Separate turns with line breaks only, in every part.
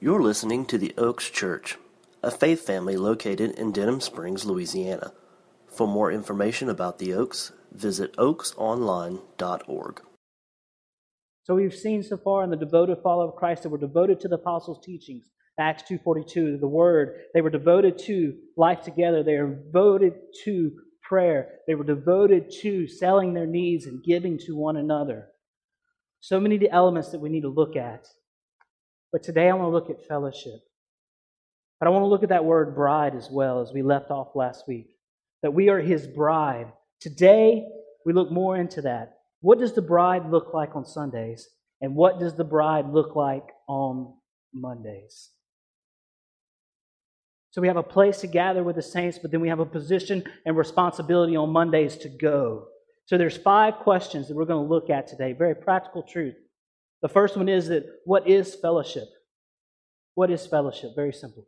You're listening to the Oaks Church, a faith family located in Denham Springs, Louisiana. For more information about the Oaks, visit oaksonline.org.
So we've seen so far in the devoted follower of Christ that were devoted to the apostles' teachings. Acts 2.42, the word. They were devoted to life together. They were devoted to prayer. They were devoted to selling their needs and giving to one another. So many the elements that we need to look at. But today I want to look at fellowship. But I want to look at that word bride as well as we left off last week. That we are his bride. Today we look more into that. What does the bride look like on Sundays? And what does the bride look like on Mondays? So we have a place to gather with the saints, but then we have a position and responsibility on Mondays to go. So there's five questions that we're going to look at today, very practical truth. The first one is that what is fellowship? What is fellowship? Very simple.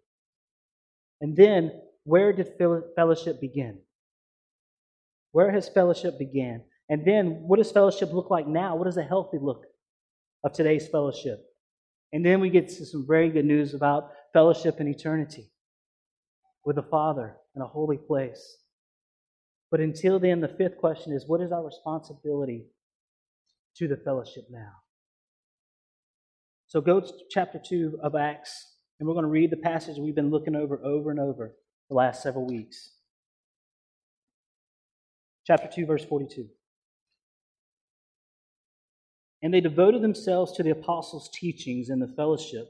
And then where did fellowship begin? Where has fellowship began? And then, what does fellowship look like now? What does a healthy look of today's fellowship? And then we get to some very good news about fellowship in eternity with the Father in a holy place. But until then, the fifth question is what is our responsibility to the fellowship now? So go to chapter 2 of Acts, and we're going to read the passage we've been looking over over and over the last several weeks. Chapter 2, verse 42. And they devoted themselves to the apostles' teachings and the fellowship,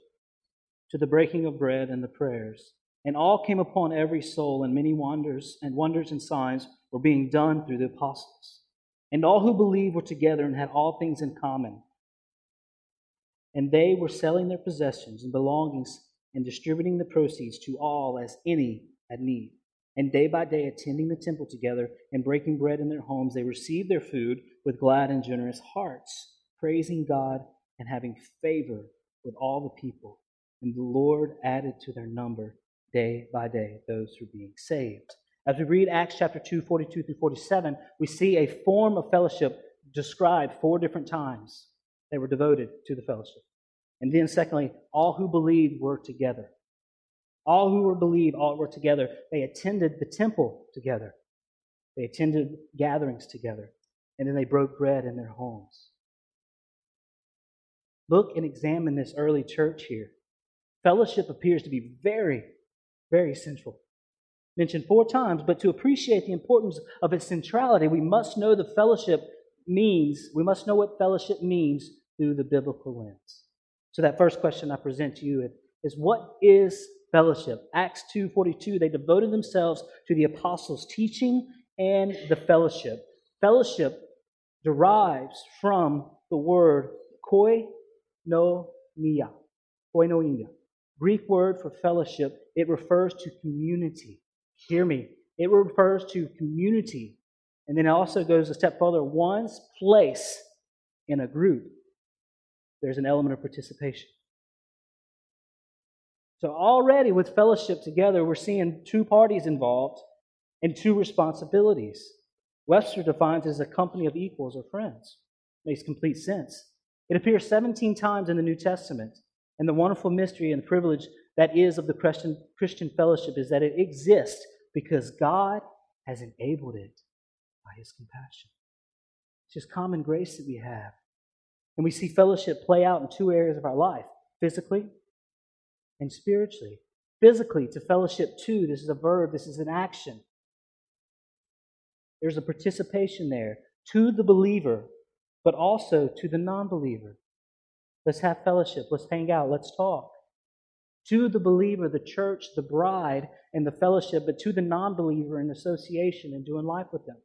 to the breaking of bread and the prayers. And all came upon every soul, and many wonders and wonders and signs were being done through the apostles. And all who believed were together and had all things in common. And they were selling their possessions and belongings and distributing the proceeds to all as any had need. And day by day, attending the temple together and breaking bread in their homes, they received their food with glad and generous hearts praising God and having favor with all the people. And the Lord added to their number day by day those who were being saved. As we read Acts chapter 2, 42 through 47, we see a form of fellowship described four different times. They were devoted to the fellowship. And then, secondly, all who believed were together. All who were believed, all were together. They attended the temple together. They attended gatherings together. And then they broke bread in their homes. Look and examine this early church here. Fellowship appears to be very, very central. Mentioned four times, but to appreciate the importance of its centrality, we must know the fellowship means, we must know what fellowship means through the biblical lens. So that first question I present to you is what is fellowship? Acts 2:42 they devoted themselves to the apostles' teaching and the fellowship. Fellowship derives from the word koi koinonia. Koinonia. Greek word for fellowship, it refers to community. Hear me. It refers to community. And then it also goes a step further one's place in a group. There's an element of participation. So, already with fellowship together, we're seeing two parties involved and two responsibilities. Webster defines it as a company of equals or friends. Makes complete sense. It appears 17 times in the New Testament. And the wonderful mystery and privilege that is of the Christian, Christian fellowship is that it exists because God has enabled it by his compassion. It's just common grace that we have. And we see fellowship play out in two areas of our life physically and spiritually. Physically, to fellowship too, this is a verb, this is an action. There's a participation there to the believer but also to the non believer. Let's have fellowship. Let's hang out. Let's talk. To the believer, the church, the bride, and the fellowship, but to the non believer in association and doing life with them.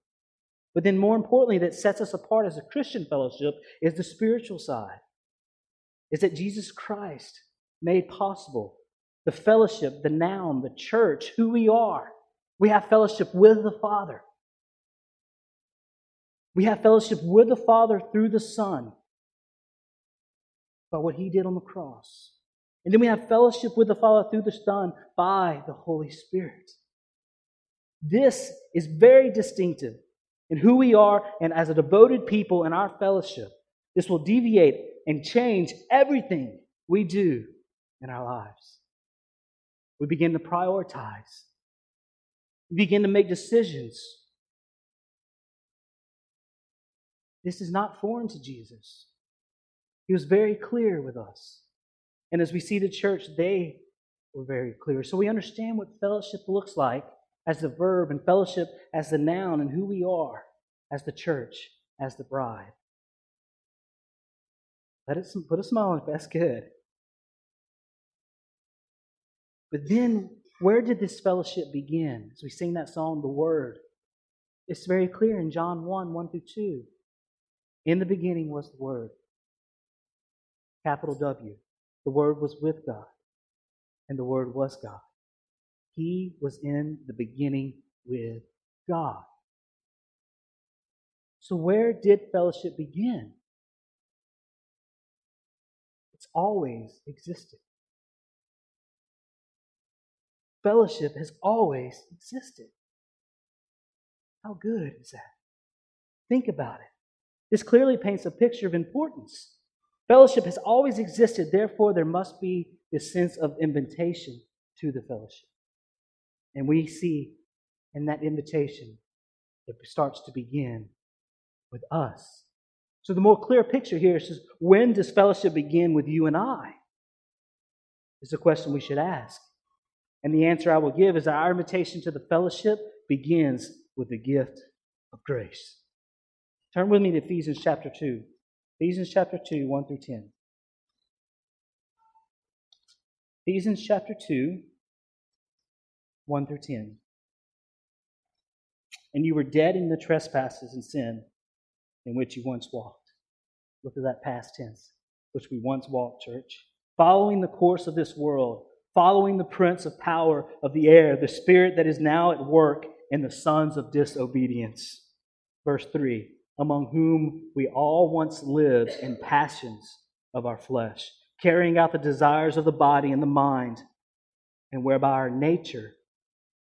But then, more importantly, that sets us apart as a Christian fellowship is the spiritual side. Is that Jesus Christ made possible the fellowship, the noun, the church, who we are. We have fellowship with the Father. We have fellowship with the Father through the Son by what He did on the cross. And then we have fellowship with the Father through the Son by the Holy Spirit. This is very distinctive in who we are and as a devoted people in our fellowship. This will deviate and change everything we do in our lives. We begin to prioritize. We begin to make decisions. This is not foreign to Jesus. He was very clear with us. And as we see the church, they were very clear. So we understand what fellowship looks like as the verb and fellowship as the noun and who we are as the church, as the bride. Let it put a smile on it. That's good. But then, where did this fellowship begin? As we sing that song, The Word, it's very clear in John 1 1 through 2. In the beginning was the Word, capital W. The Word was with God, and the Word was God. He was in the beginning with God. So, where did fellowship begin? It's always existed. Fellowship has always existed. How good is that? Think about it. This clearly paints a picture of importance. Fellowship has always existed, therefore, there must be this sense of invitation to the fellowship. And we see in that invitation, it starts to begin with us. So the more clear picture here is when does fellowship begin with you and I? Is a question we should ask. And the answer I will give is that our invitation to the fellowship begins with the gift of grace. Turn with me to Ephesians chapter 2. Ephesians chapter 2, 1 through 10. Ephesians chapter 2, 1 through 10. And you were dead in the trespasses and sin in which you once walked. Look at that past tense, which we once walked, church. Following the course of this world, following the prince of power of the air, the spirit that is now at work in the sons of disobedience. Verse 3 Among whom we all once lived in passions of our flesh, carrying out the desires of the body and the mind, and whereby our nature,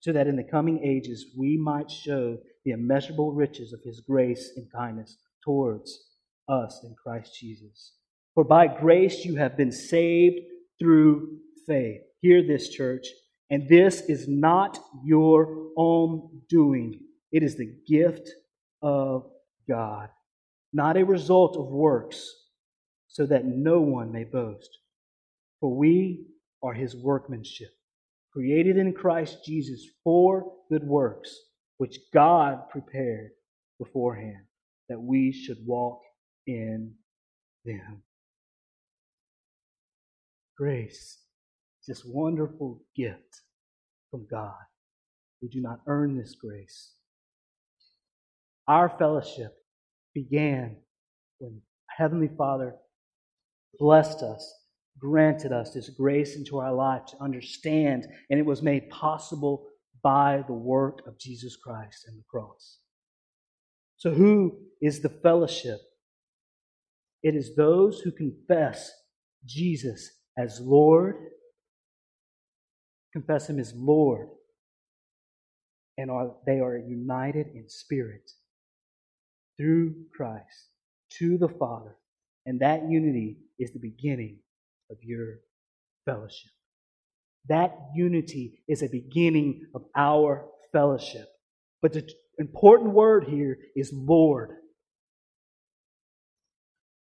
so that in the coming ages we might show the immeasurable riches of His grace and kindness towards us in Christ Jesus. For by grace you have been saved through faith. Hear this, church. And this is not your own doing, it is the gift of God, not a result of works, so that no one may boast. For we are his workmanship, created in Christ Jesus for good works, which God prepared beforehand that we should walk in them. Grace is this wonderful gift from God. We do not earn this grace. Our fellowship began when Heavenly Father blessed us, granted us this grace into our life to understand, and it was made possible by the work of Jesus Christ and the cross. So, who is the fellowship? It is those who confess Jesus as Lord, confess Him as Lord, and are, they are united in spirit through Christ to the Father. And that unity is the beginning of your fellowship. That unity is a beginning of our fellowship. But the important word here is Lord.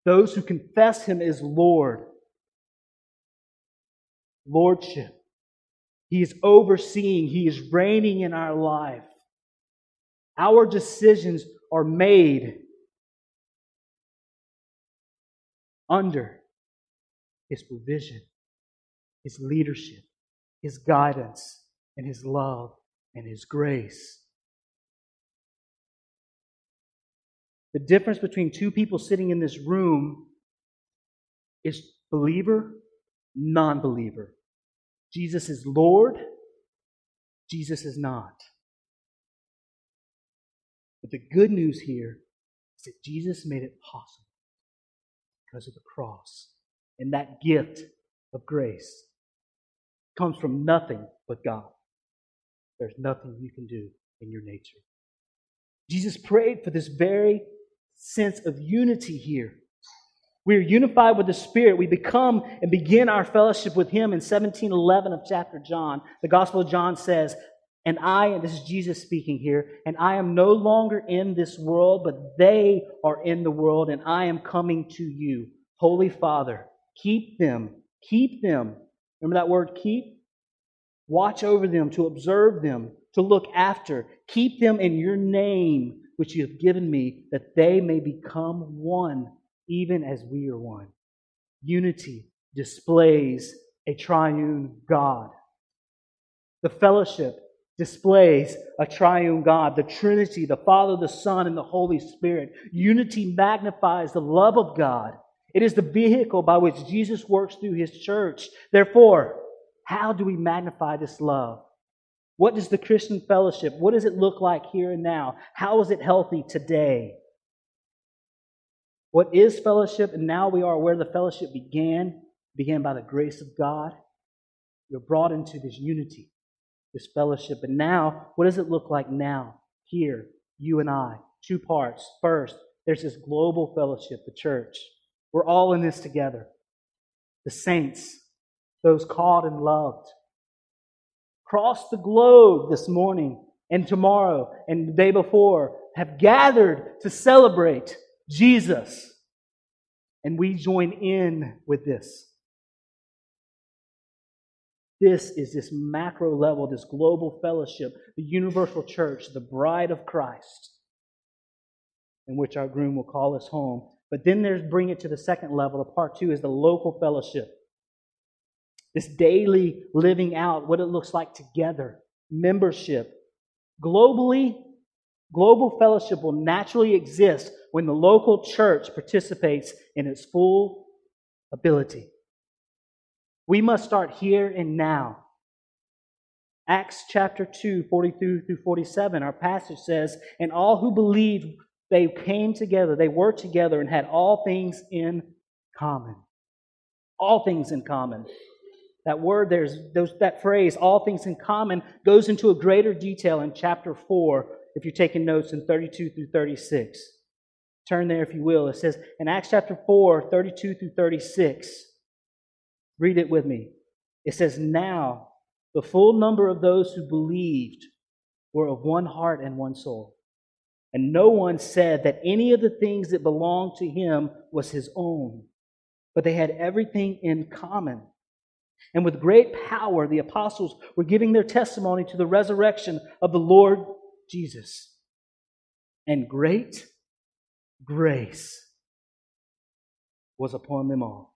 Those who confess Him as Lord, Lordship. He is overseeing, He is reigning in our life. Our decisions are made under His provision, His leadership, His guidance, and His love and His grace. The difference between two people sitting in this room is believer, non believer. Jesus is Lord, Jesus is not. But the good news here is that Jesus made it possible because of the cross. And that gift of grace comes from nothing but God. There's nothing you can do in your nature. Jesus prayed for this very sense of unity here. We are unified with the Spirit. We become and begin our fellowship with Him in 1711 of chapter John. The Gospel of John says, And I, and this is Jesus speaking here, and I am no longer in this world, but they are in the world, and I am coming to you. Holy Father, keep them, keep them. Remember that word keep? Watch over them, to observe them, to look after. Keep them in your name, which you have given me, that they may become one, even as we are one. Unity displays a triune God. The fellowship displays a triune God, the Trinity, the Father, the Son, and the Holy Spirit. Unity magnifies the love of God. It is the vehicle by which Jesus works through his church. Therefore, how do we magnify this love? What does the Christian fellowship, what does it look like here and now? How is it healthy today? What is fellowship? And now we are where the fellowship began, began by the grace of God. You're brought into this unity, this fellowship. And now, what does it look like now, here, you and I? Two parts. First, there's this global fellowship, the church. We're all in this together. The saints, those called and loved. Cross the globe this morning and tomorrow and the day before have gathered to celebrate Jesus. And we join in with this. This is this macro level, this global fellowship, the universal church, the bride of Christ, in which our groom will call us home. But then there's bring it to the second level. The part two is the local fellowship this daily living out what it looks like together, membership. Globally, global fellowship will naturally exist when the local church participates in its full ability. We must start here and now. Acts chapter 2, 42 through 47, our passage says, And all who believed, they came together, they were together, and had all things in common. All things in common. That word, there's those, that phrase, all things in common, goes into a greater detail in chapter 4, if you're taking notes in 32 through 36. Turn there if you will. It says in Acts chapter 4, 32 through 36. Read it with me. It says, Now the full number of those who believed were of one heart and one soul. And no one said that any of the things that belonged to him was his own, but they had everything in common. And with great power, the apostles were giving their testimony to the resurrection of the Lord Jesus. And great grace was upon them all.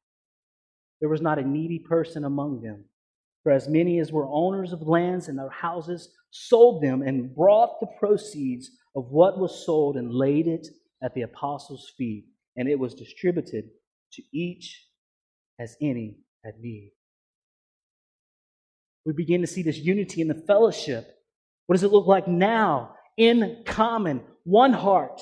There was not a needy person among them. For as many as were owners of lands and their houses sold them and brought the proceeds of what was sold and laid it at the apostles' feet, and it was distributed to each as any had need we begin to see this unity in the fellowship. What does it look like now? In common, one heart,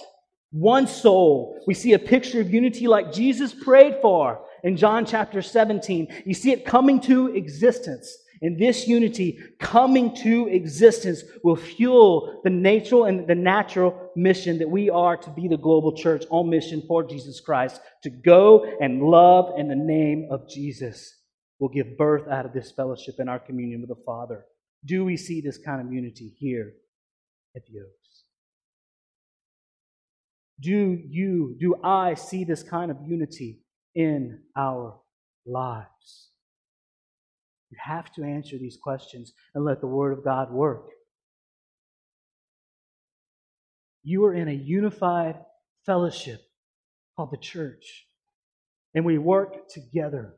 one soul. We see a picture of unity like Jesus prayed for in John chapter 17. You see it coming to existence. And this unity coming to existence will fuel the natural and the natural mission that we are to be the global church on mission for Jesus Christ, to go and love in the name of Jesus will give birth out of this fellowship in our communion with the Father. Do we see this kind of unity here at the Oaks? Do you, do I see this kind of unity in our lives? You have to answer these questions and let the Word of God work. You are in a unified fellowship called the church, and we work together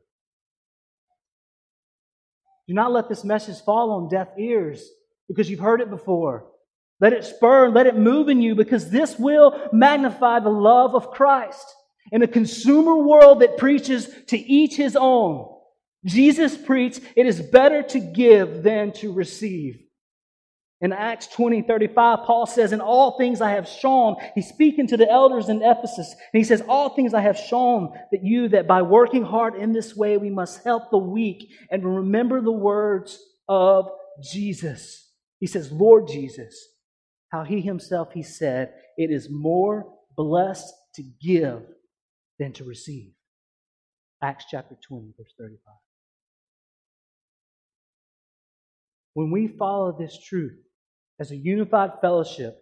do not let this message fall on deaf ears because you've heard it before. Let it spur, let it move in you because this will magnify the love of Christ. In a consumer world that preaches to each his own, Jesus preached, it is better to give than to receive. In Acts 20, 35, Paul says, In all things I have shown, he's speaking to the elders in Ephesus, and he says, All things I have shown that you, that by working hard in this way, we must help the weak and remember the words of Jesus. He says, Lord Jesus, how he himself, he said, It is more blessed to give than to receive. Acts chapter 20, verse 35. When we follow this truth as a unified fellowship,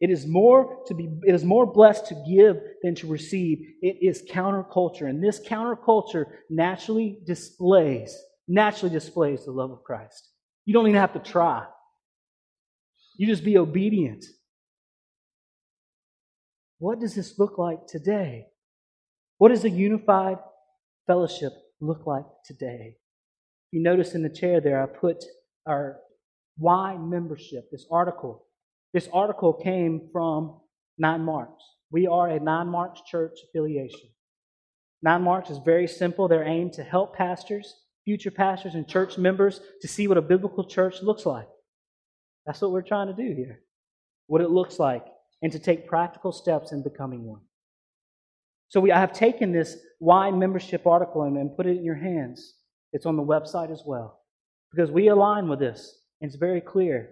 it is more to be it is more blessed to give than to receive. It is counterculture. And this counterculture naturally displays, naturally displays the love of Christ. You don't even have to try. You just be obedient. What does this look like today? What does a unified fellowship look like today? You notice in the chair there, I put our why membership, this article. This article came from Nine Marks. We are a Nine Marks church affiliation. Nine Marks is very simple. They're aimed to help pastors, future pastors, and church members to see what a biblical church looks like. That's what we're trying to do here. What it looks like, and to take practical steps in becoming one. So we, I have taken this why membership article and, and put it in your hands. It's on the website as well. Because we align with this, and it's very clear.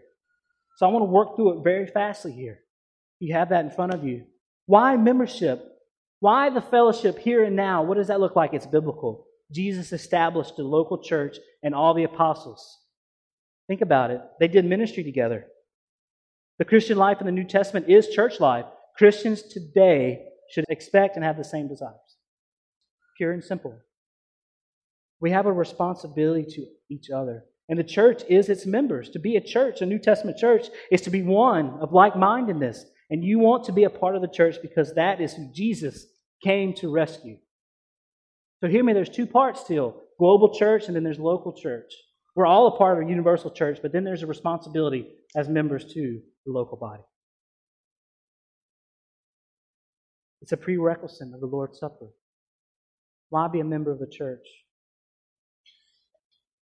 So I want to work through it very fastly here. You have that in front of you. Why membership? Why the fellowship here and now? What does that look like? It's biblical. Jesus established the local church and all the apostles. Think about it. They did ministry together. The Christian life in the New Testament is church life. Christians today should expect and have the same desires. Pure and simple. We have a responsibility to each other. And the church is its members. To be a church, a New Testament church, is to be one of like mindedness. And you want to be a part of the church because that is who Jesus came to rescue. So hear me, there's two parts still global church and then there's local church. We're all a part of a universal church, but then there's a responsibility as members to the local body. It's a prerequisite of the Lord's Supper. Why be a member of the church?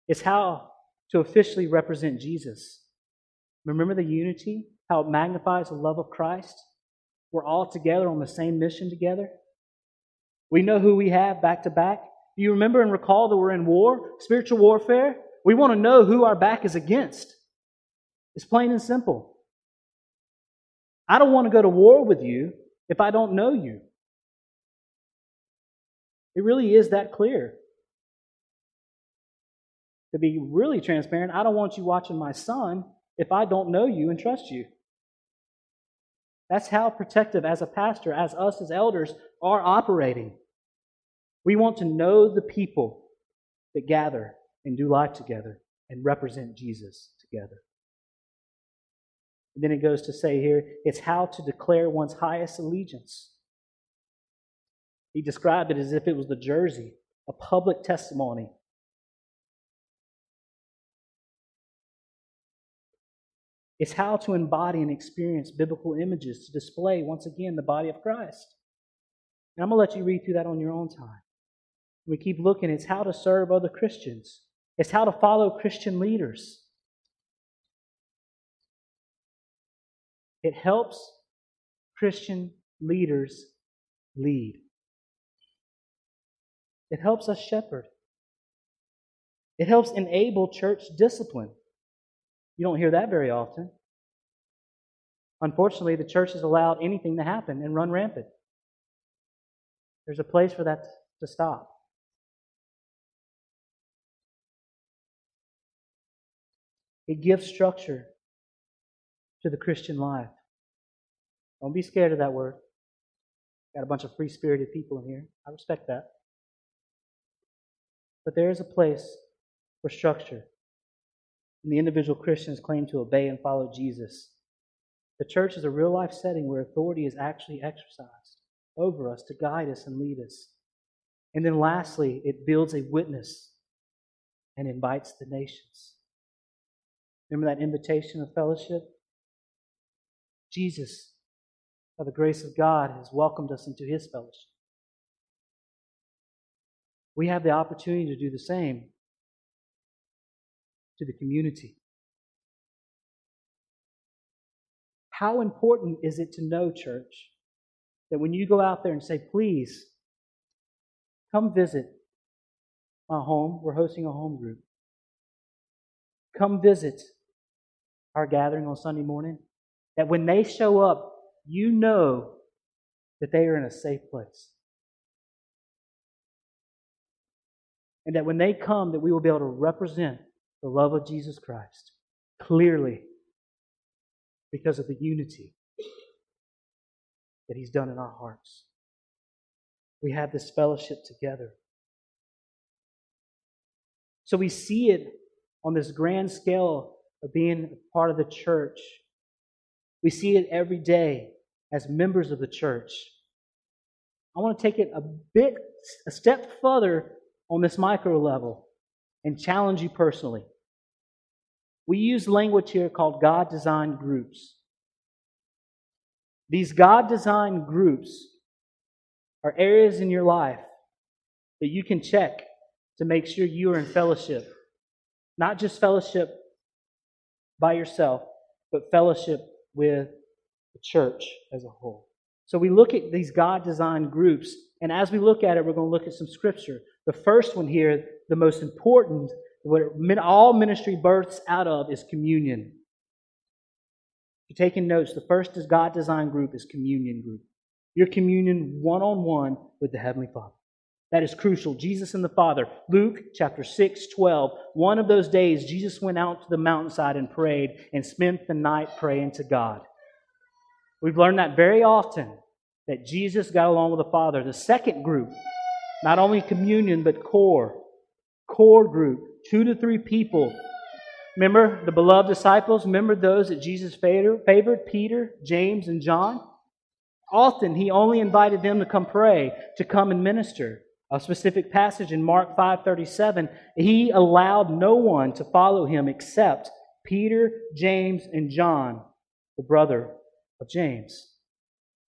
It's how to officially represent Jesus. Remember the unity? How it magnifies the love of Christ? We're all together on the same mission together. We know who we have back to back. Do you remember and recall that we're in war, spiritual warfare? We want to know who our back is against. It's plain and simple. I don't want to go to war with you if I don't know you. It really is that clear. To be really transparent, I don't want you watching my son if I don't know you and trust you. That's how protective, as a pastor, as us as elders, are operating. We want to know the people that gather and do life together and represent Jesus together. And then it goes to say here, it's how to declare one's highest allegiance. He described it as if it was the jersey, a public testimony. It's how to embody and experience biblical images to display, once again, the body of Christ. And I'm going to let you read through that on your own time. We keep looking, it's how to serve other Christians, it's how to follow Christian leaders. It helps Christian leaders lead. It helps us shepherd. It helps enable church discipline. You don't hear that very often. Unfortunately, the church has allowed anything to happen and run rampant. There's a place for that to stop. It gives structure to the Christian life. Don't be scared of that word. Got a bunch of free spirited people in here. I respect that. But there is a place for structure. And the individual Christians claim to obey and follow Jesus. The church is a real life setting where authority is actually exercised over us to guide us and lead us. And then lastly, it builds a witness and invites the nations. Remember that invitation of fellowship? Jesus, by the grace of God, has welcomed us into his fellowship. We have the opportunity to do the same to the community. How important is it to know, church, that when you go out there and say, please, come visit my home, we're hosting a home group. Come visit our gathering on Sunday morning. That when they show up, you know that they are in a safe place. And that when they come, that we will be able to represent the love of Jesus Christ clearly because of the unity that He's done in our hearts. We have this fellowship together. So we see it on this grand scale of being part of the church. We see it every day as members of the church. I want to take it a bit, a step further on this micro level and challenge you personally. We use language here called God designed groups. These God designed groups are areas in your life that you can check to make sure you are in fellowship. Not just fellowship by yourself, but fellowship with the church as a whole. So we look at these God designed groups, and as we look at it, we're going to look at some scripture. The first one here, the most important, what all ministry births out of is communion. If you're taking notes, the first is God designed group is communion group. Your communion one on one with the Heavenly Father. That is crucial. Jesus and the Father. Luke chapter 6, 12. One of those days, Jesus went out to the mountainside and prayed and spent the night praying to God. We've learned that very often that Jesus got along with the Father. The second group, not only communion, but core. Core group, two to three people. Remember the beloved disciples? Remember those that Jesus favored? Peter, James, and John? Often he only invited them to come pray, to come and minister a specific passage in Mark 5:37, he allowed no one to follow him except Peter, James, and John, the brother of James.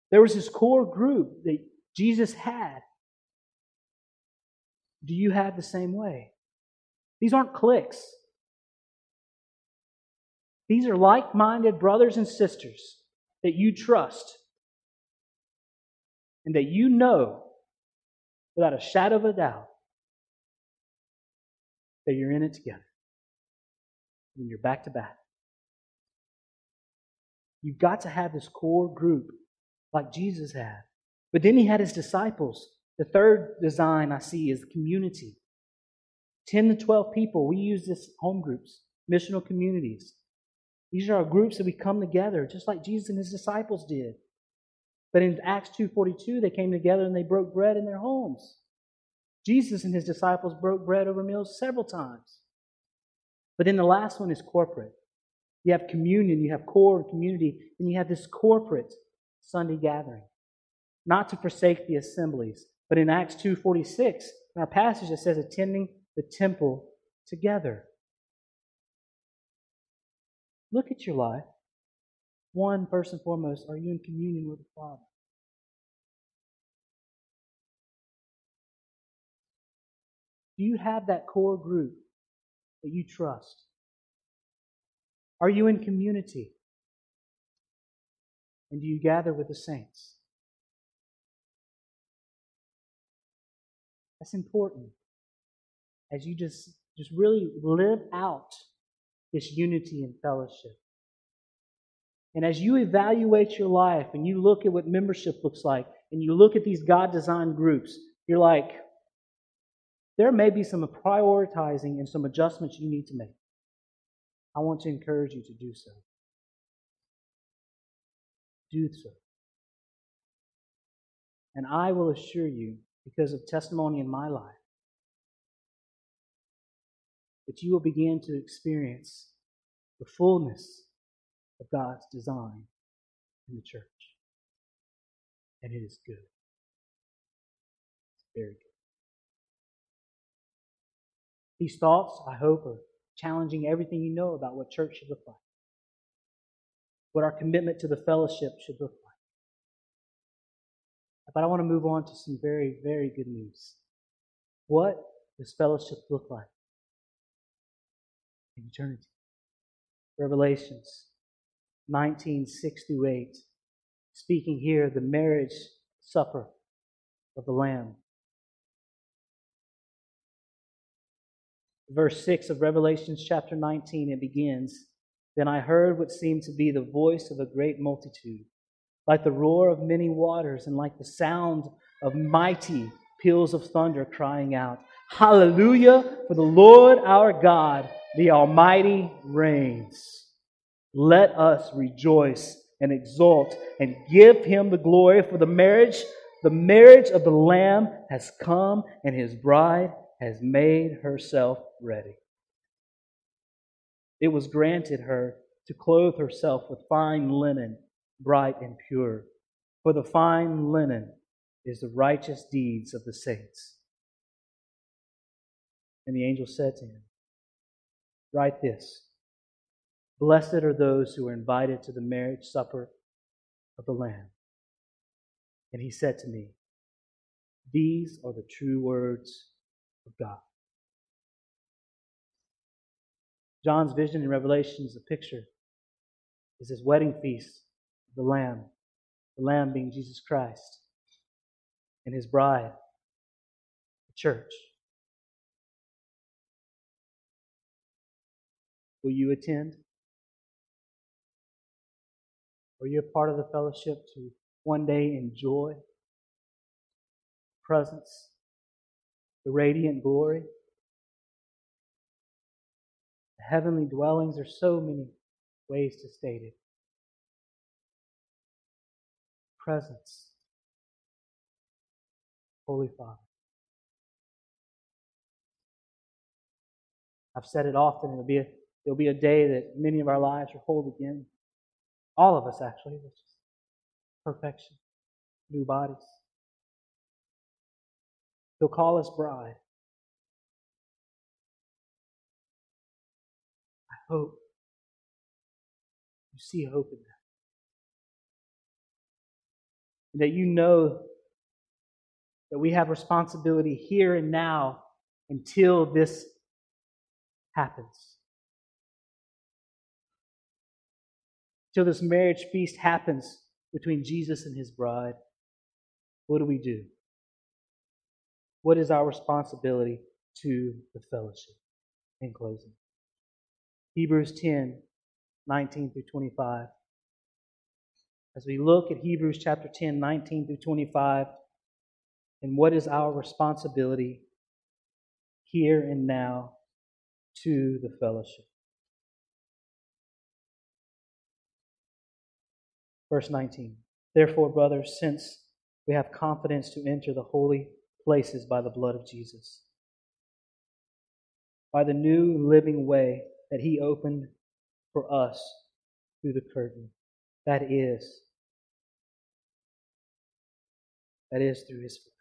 There was this core group that Jesus had. Do you have the same way? These aren't cliques. These are like minded brothers and sisters that you trust and that you know without a shadow of a doubt that you're in it together. and you're back to back. You've got to have this core group like Jesus had. But then he had his disciples. The third design I see is community. 10 to 12 people. We use this home groups, missional communities. These are our groups that we come together, just like Jesus and his disciples did. But in Acts 2.42, they came together and they broke bread in their homes. Jesus and his disciples broke bread over meals several times. But then the last one is corporate. You have communion, you have core community, and you have this corporate Sunday gathering. Not to forsake the assemblies, but in Acts 2.46, in our passage it says attending the temple together. Look at your life. One, first and foremost, are you in communion with the Father? Do you have that core group that you trust? Are you in community? And do you gather with the saints? That's important as you just, just really live out this unity and fellowship. And as you evaluate your life and you look at what membership looks like, and you look at these God designed groups, you're like, there may be some prioritizing and some adjustments you need to make. I want to encourage you to do so. Do so. And I will assure you, because of testimony in my life, that you will begin to experience the fullness of God's design in the church. And it is good. It's very good. These thoughts, I hope, are challenging everything you know about what church should look like, what our commitment to the fellowship should look like. But I want to move on to some very, very good news. What does fellowship look like in eternity? Revelations 19, 6 through 8, speaking here the marriage supper of the Lamb. Verse 6 of Revelations chapter 19, it begins Then I heard what seemed to be the voice of a great multitude, like the roar of many waters, and like the sound of mighty peals of thunder, crying out, Hallelujah, for the Lord our God, the Almighty, reigns. Let us rejoice and exult and give him the glory for the marriage. The marriage of the Lamb has come, and his bride has made herself ready. It was granted her to clothe herself with fine linen, bright and pure. For the fine linen is the righteous deeds of the saints. And the angel said to him, Write this Blessed are those who are invited to the marriage supper of the Lamb. And he said to me, These are the true words of God. John's vision in Revelation is a picture, is his wedding feast the Lamb, the Lamb being Jesus Christ, and his bride, the church. Will you attend? Are you a part of the fellowship to one day enjoy presence, the radiant glory? The heavenly dwellings, there's so many ways to state it. Presence. Holy Father. I've said it often, it'll be a, it'll be a day that many of our lives will hold again. All of us, actually. Perfection. New bodies. He'll call us bride. I hope you see hope in that. And that you know that we have responsibility here and now until this happens. Till this marriage feast happens between Jesus and his bride, what do we do? What is our responsibility to the fellowship? In closing, Hebrews 10 19 through 25. As we look at Hebrews chapter 10, 19 through 25, and what is our responsibility here and now to the fellowship. Verse 19 Therefore, brothers, since we have confidence to enter the holy places by the blood of Jesus, by the new living way that he opened for us through the curtain, that is, that is through his flesh.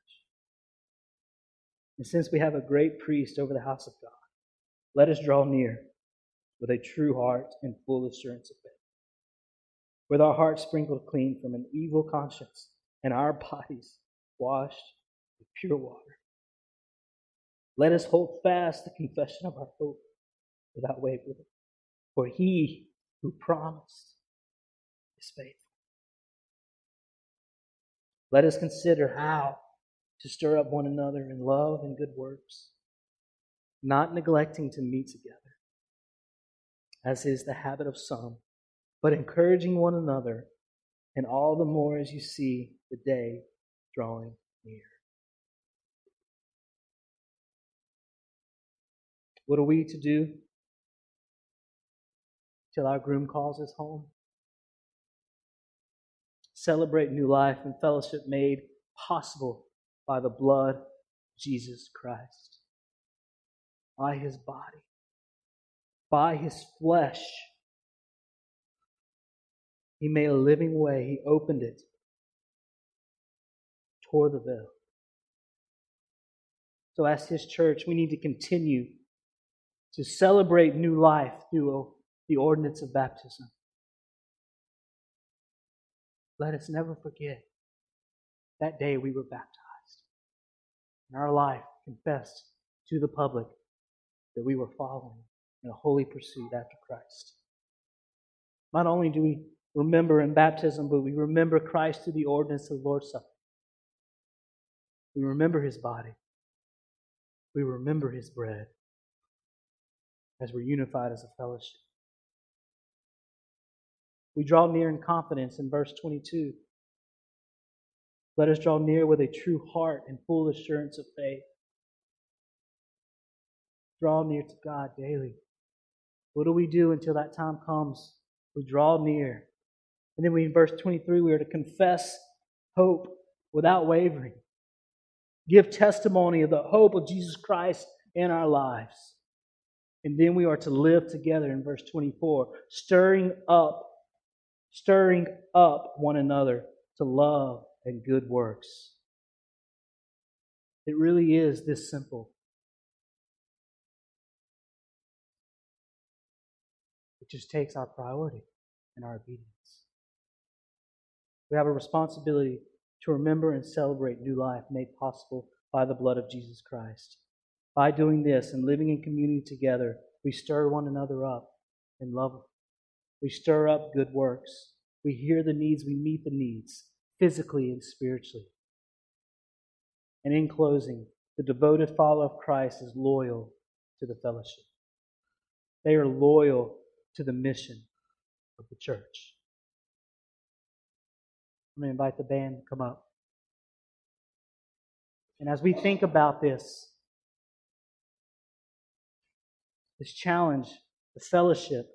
And since we have a great priest over the house of God, let us draw near with a true heart and full assurance of faith with our hearts sprinkled clean from an evil conscience and our bodies washed with pure water. Let us hold fast the confession of our hope without wavering, for he who promised is faithful. Let us consider how to stir up one another in love and good works, not neglecting to meet together, as is the habit of some but encouraging one another, and all the more as you see the day drawing near. What are we to do till our groom calls us home? Celebrate new life and fellowship made possible by the blood of Jesus Christ, by his body, by his flesh he made a living way. He opened it, tore the veil. So, as His church, we need to continue to celebrate new life through uh, the ordinance of baptism. Let us never forget that day we were baptized. And our life confessed to the public that we were following in a holy pursuit after Christ. Not only do we remember in baptism, but we remember Christ through the ordinance of the Lord's Supper. We remember his body. We remember his bread as we're unified as a fellowship. We draw near in confidence in verse 22. Let us draw near with a true heart and full assurance of faith. Draw near to God daily. What do we do until that time comes? We draw near. And then we, in verse 23, we are to confess hope without wavering. Give testimony of the hope of Jesus Christ in our lives. And then we are to live together in verse 24, stirring up, stirring up one another to love and good works. It really is this simple. It just takes our priority and our obedience. We have a responsibility to remember and celebrate new life made possible by the blood of Jesus Christ. By doing this and living in community together, we stir one another up in love. We stir up good works. We hear the needs, we meet the needs, physically and spiritually. And in closing, the devoted follower of Christ is loyal to the fellowship. They are loyal to the mission of the church. I'm going to invite the band to come up. And as we think about this, this challenge, the fellowship,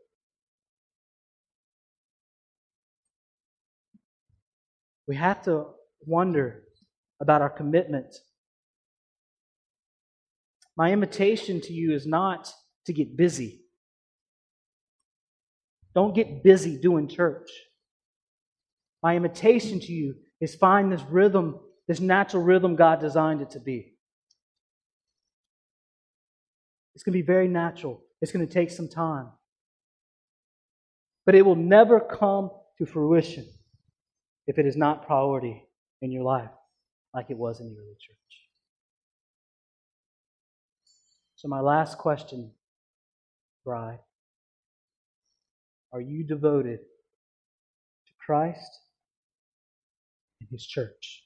we have to wonder about our commitment. My invitation to you is not to get busy. Don't get busy doing church. My invitation to you is find this rhythm, this natural rhythm God designed it to be. It's going to be very natural. It's going to take some time. But it will never come to fruition if it is not priority in your life like it was in the early church. So, my last question, bride are you devoted to Christ his church.